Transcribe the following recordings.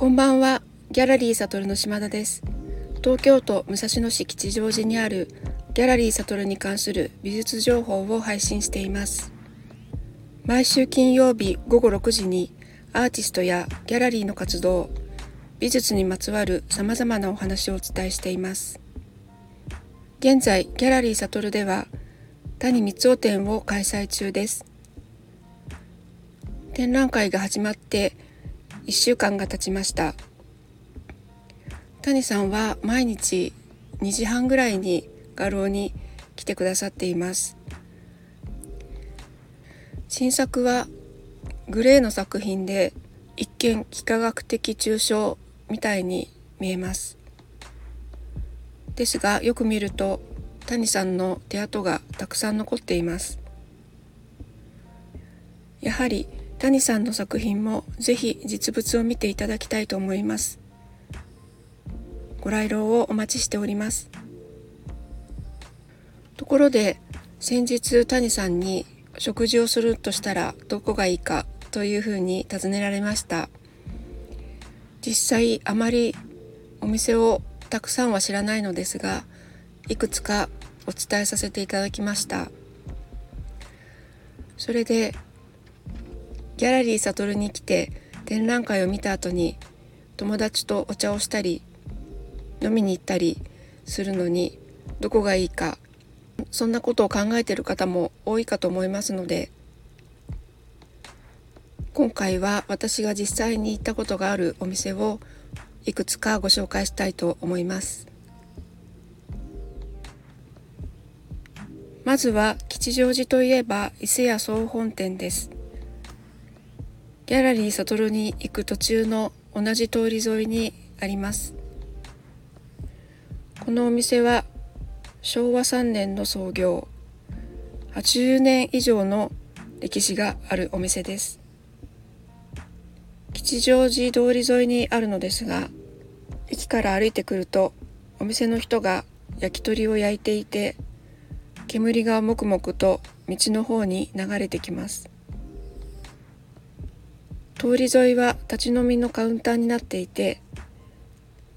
こんばんは、ギャラリーサトルの島田です。東京都武蔵野市吉祥寺にあるギャラリーサトルに関する美術情報を配信しています。毎週金曜日午後6時にアーティストやギャラリーの活動、美術にまつわる様々なお話をお伝えしています。現在、ギャラリーサトルでは谷光雄展を開催中です。展覧会が始まって1週間が経ちました。谷さんは毎日2時半ぐらいに画廊に来てくださっています。新作はグレーの作品で一見幾何学的抽象みたいに見えます。ですがよく見ると谷さんの手跡がたくさん残っています。やはり谷さんの作品もぜひ実物を見ていただきたいと思います。ご来廊をお待ちしております。ところで先日谷さんに食事をするとしたらどこがいいかというふうに尋ねられました。実際あまりお店をたくさんは知らないのですがいくつかお伝えさせていただきましたそれでギャラリーサトルに来て展覧会を見た後に友達とお茶をしたり飲みに行ったりするのにどこがいいかそんなことを考えてる方も多いかと思いますので今回は私が実際に行ったことがあるお店をいくつかご紹介したいと思います。まずは吉祥寺といえば伊勢屋総本店です。ギャラリーサトルに行く途中の同じ通り沿いにあります。このお店は昭和3年の創業80年以上の歴史があるお店です。吉祥寺通り沿いにあるのですが駅から歩いてくるとお店の人が焼き鳥を焼いていて煙がもくもくと道の方に流れてきます。通り沿いは立ち飲みのカウンターになっていて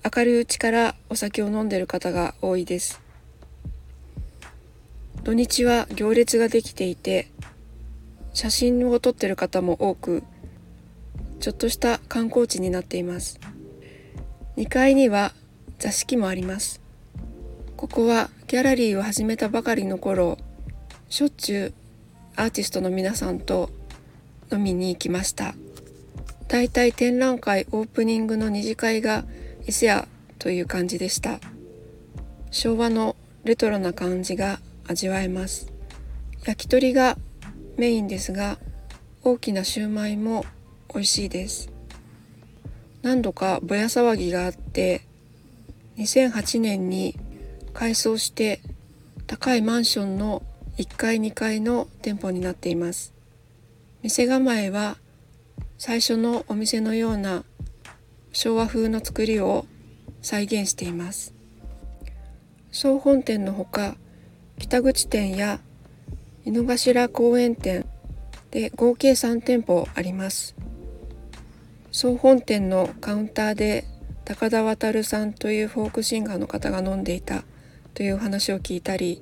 明るいうちからお酒を飲んでる方が多いです。土日は行列ができていて写真を撮ってる方も多くちょっとした観光地になっています。2階には座敷もあります。ここはギャラリーを始めたばかりの頃しょっちゅうアーティストの皆さんと飲みに行きました。大体展覧会オープニングの二次会が伊勢屋という感じでした。昭和のレトロな感じが味わえます。焼き鳥がメインですが大きなシューマイも美味しいです。何度かぼや騒ぎがあって2008年に改装して高いマンションの1階2階の店舗になっています。店構えは最初のお店のような昭和風の作りを再現しています。総本店のほか北口店や井の頭公園店で合計3店舗あります。総本店のカウンターで高田渉さんというフォークシンガーの方が飲んでいたという話を聞いたり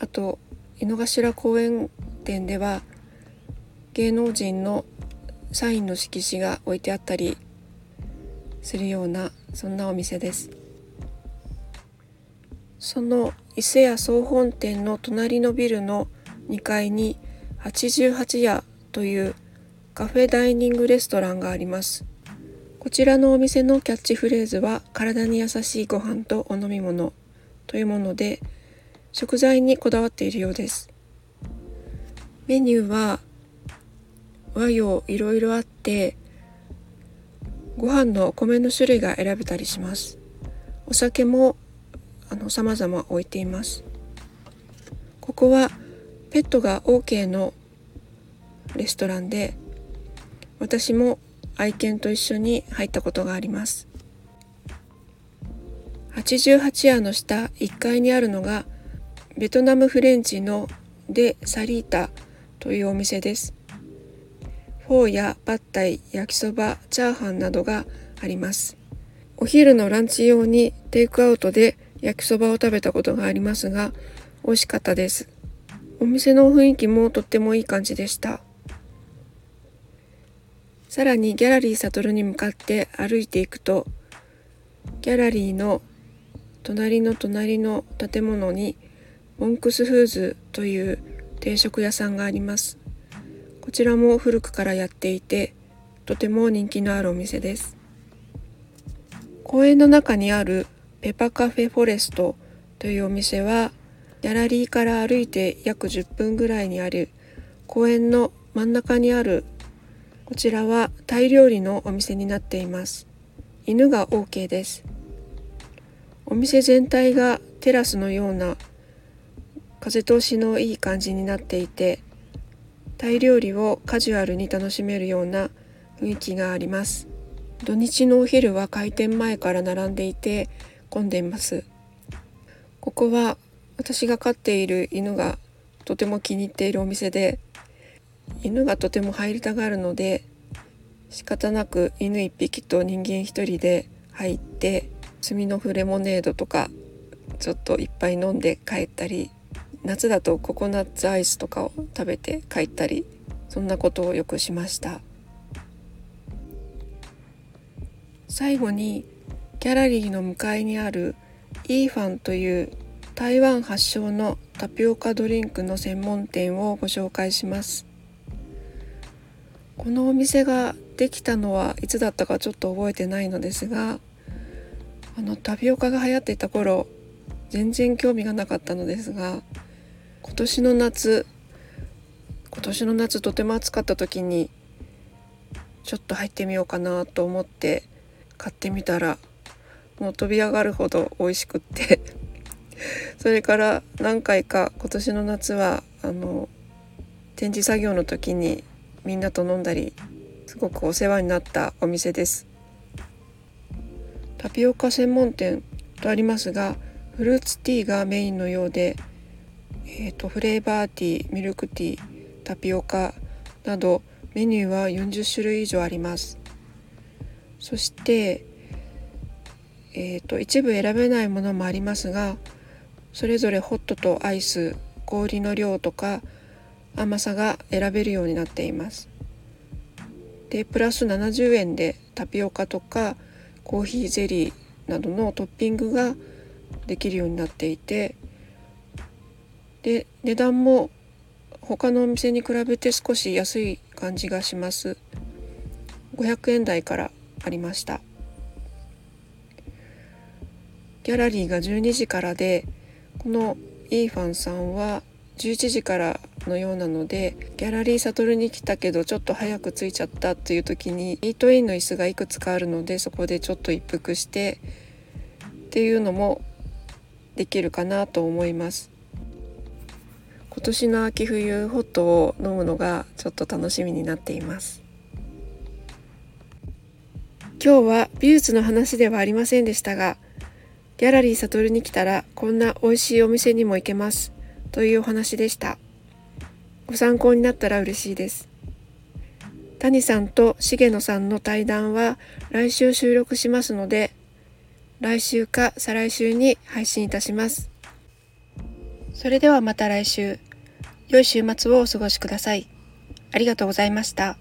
あと井の頭公園店では芸能人のサインの色紙が置いてあったりするようなそんなお店です。その伊勢屋総本店の隣のビルの2階に88屋というカフェダイニングレストランがあります。こちらのお店のキャッチフレーズは体に優しいご飯とお飲み物というもので食材にこだわっているようです。メニューは和洋いろいろあってご飯のお米の種類が選べたりします。お酒もあの様々置いています。ここはペットが OK のレストランで私も愛犬と一緒に入ったことがあります。88夜の下1階にあるのがベトナムフレンチのデ・サリータというお店です。フォーやバッタイ、焼きそば、チャーハンなどがあります。お昼のランチ用にテイクアウトで焼きそばを食べたことがありますが、美味しかったです。お店の雰囲気もとってもいい感じでした。さらにギャラリーサトルに向かって歩いていくと、ギャラリーの隣の隣の建物にモンクスフーズという定食屋さんがあります。こちらも古くからやっていて、とても人気のあるお店です。公園の中にあるペパカフェフォレストというお店は、ギャラリーから歩いて約10分ぐらいにある公園の真ん中にあるこちらはタイ料理のお店になっています。犬が OK です。お店全体がテラスのような風通しのいい感じになっていてタイ料理をカジュアルに楽しめるような雰囲気があります。土日のお昼は開店前から並んでいて混んでいます。ここは私が飼っている犬がとても気に入っているお店で犬がとても入りたがるので仕方なく犬1匹と人間1人で入ってスミノフレモネードとかちょっといっぱい飲んで帰ったり夏だとココナッツアイスとかを食べて帰ったりそんなことをよくしました。最後にギャラリーの向かいにあるイーファンという台湾発祥のタピオカドリンクの専門店をご紹介します。このお店ができたのはいつだったかちょっと覚えてないのですがあのタピオカが流行っていた頃全然興味がなかったのですが今年の夏今年の夏とても暑かった時にちょっと入ってみようかなと思って買ってみたらもう飛び上がるほど美味しくって。それから何回か今年の夏はあの展示作業の時にみんなと飲んだりすごくお世話になったお店です。タピオカ専門店とありますがフルーツティーがメインのようでえーと、フレーバーティーミルクティータピオカなどメニューは40種類以上あります。そして、えーと、一部選べないものもありますがそれぞれホットとアイス氷の量とか甘さが選べるようになっています。でプラス70円でタピオカとかコーヒーゼリーなどのトッピングができるようになっていてで値段も他のお店に比べて少し安い感じがします。500円台からありました。ギャラリーが12時からでこのイーファンさんは11時からのようなのでギャラリーサトルに来たけどちょっと早く着いちゃったっていう時にイートインの椅子がいくつかあるのでそこでちょっと一服してっていうのもできるかなと思います。今年の秋冬ホットを飲むのがちょっと楽しみになっています。今日は美術の話ではありませんでしたがギャラリー悟に来たらこんな美味しいお店にも行けますというお話でした。ご参考になったら嬉しいです。谷さんと重野さんの対談は来週収録しますので来週か再来週に配信いたします。それではまた来週、良い週末をお過ごしください。ありがとうございました。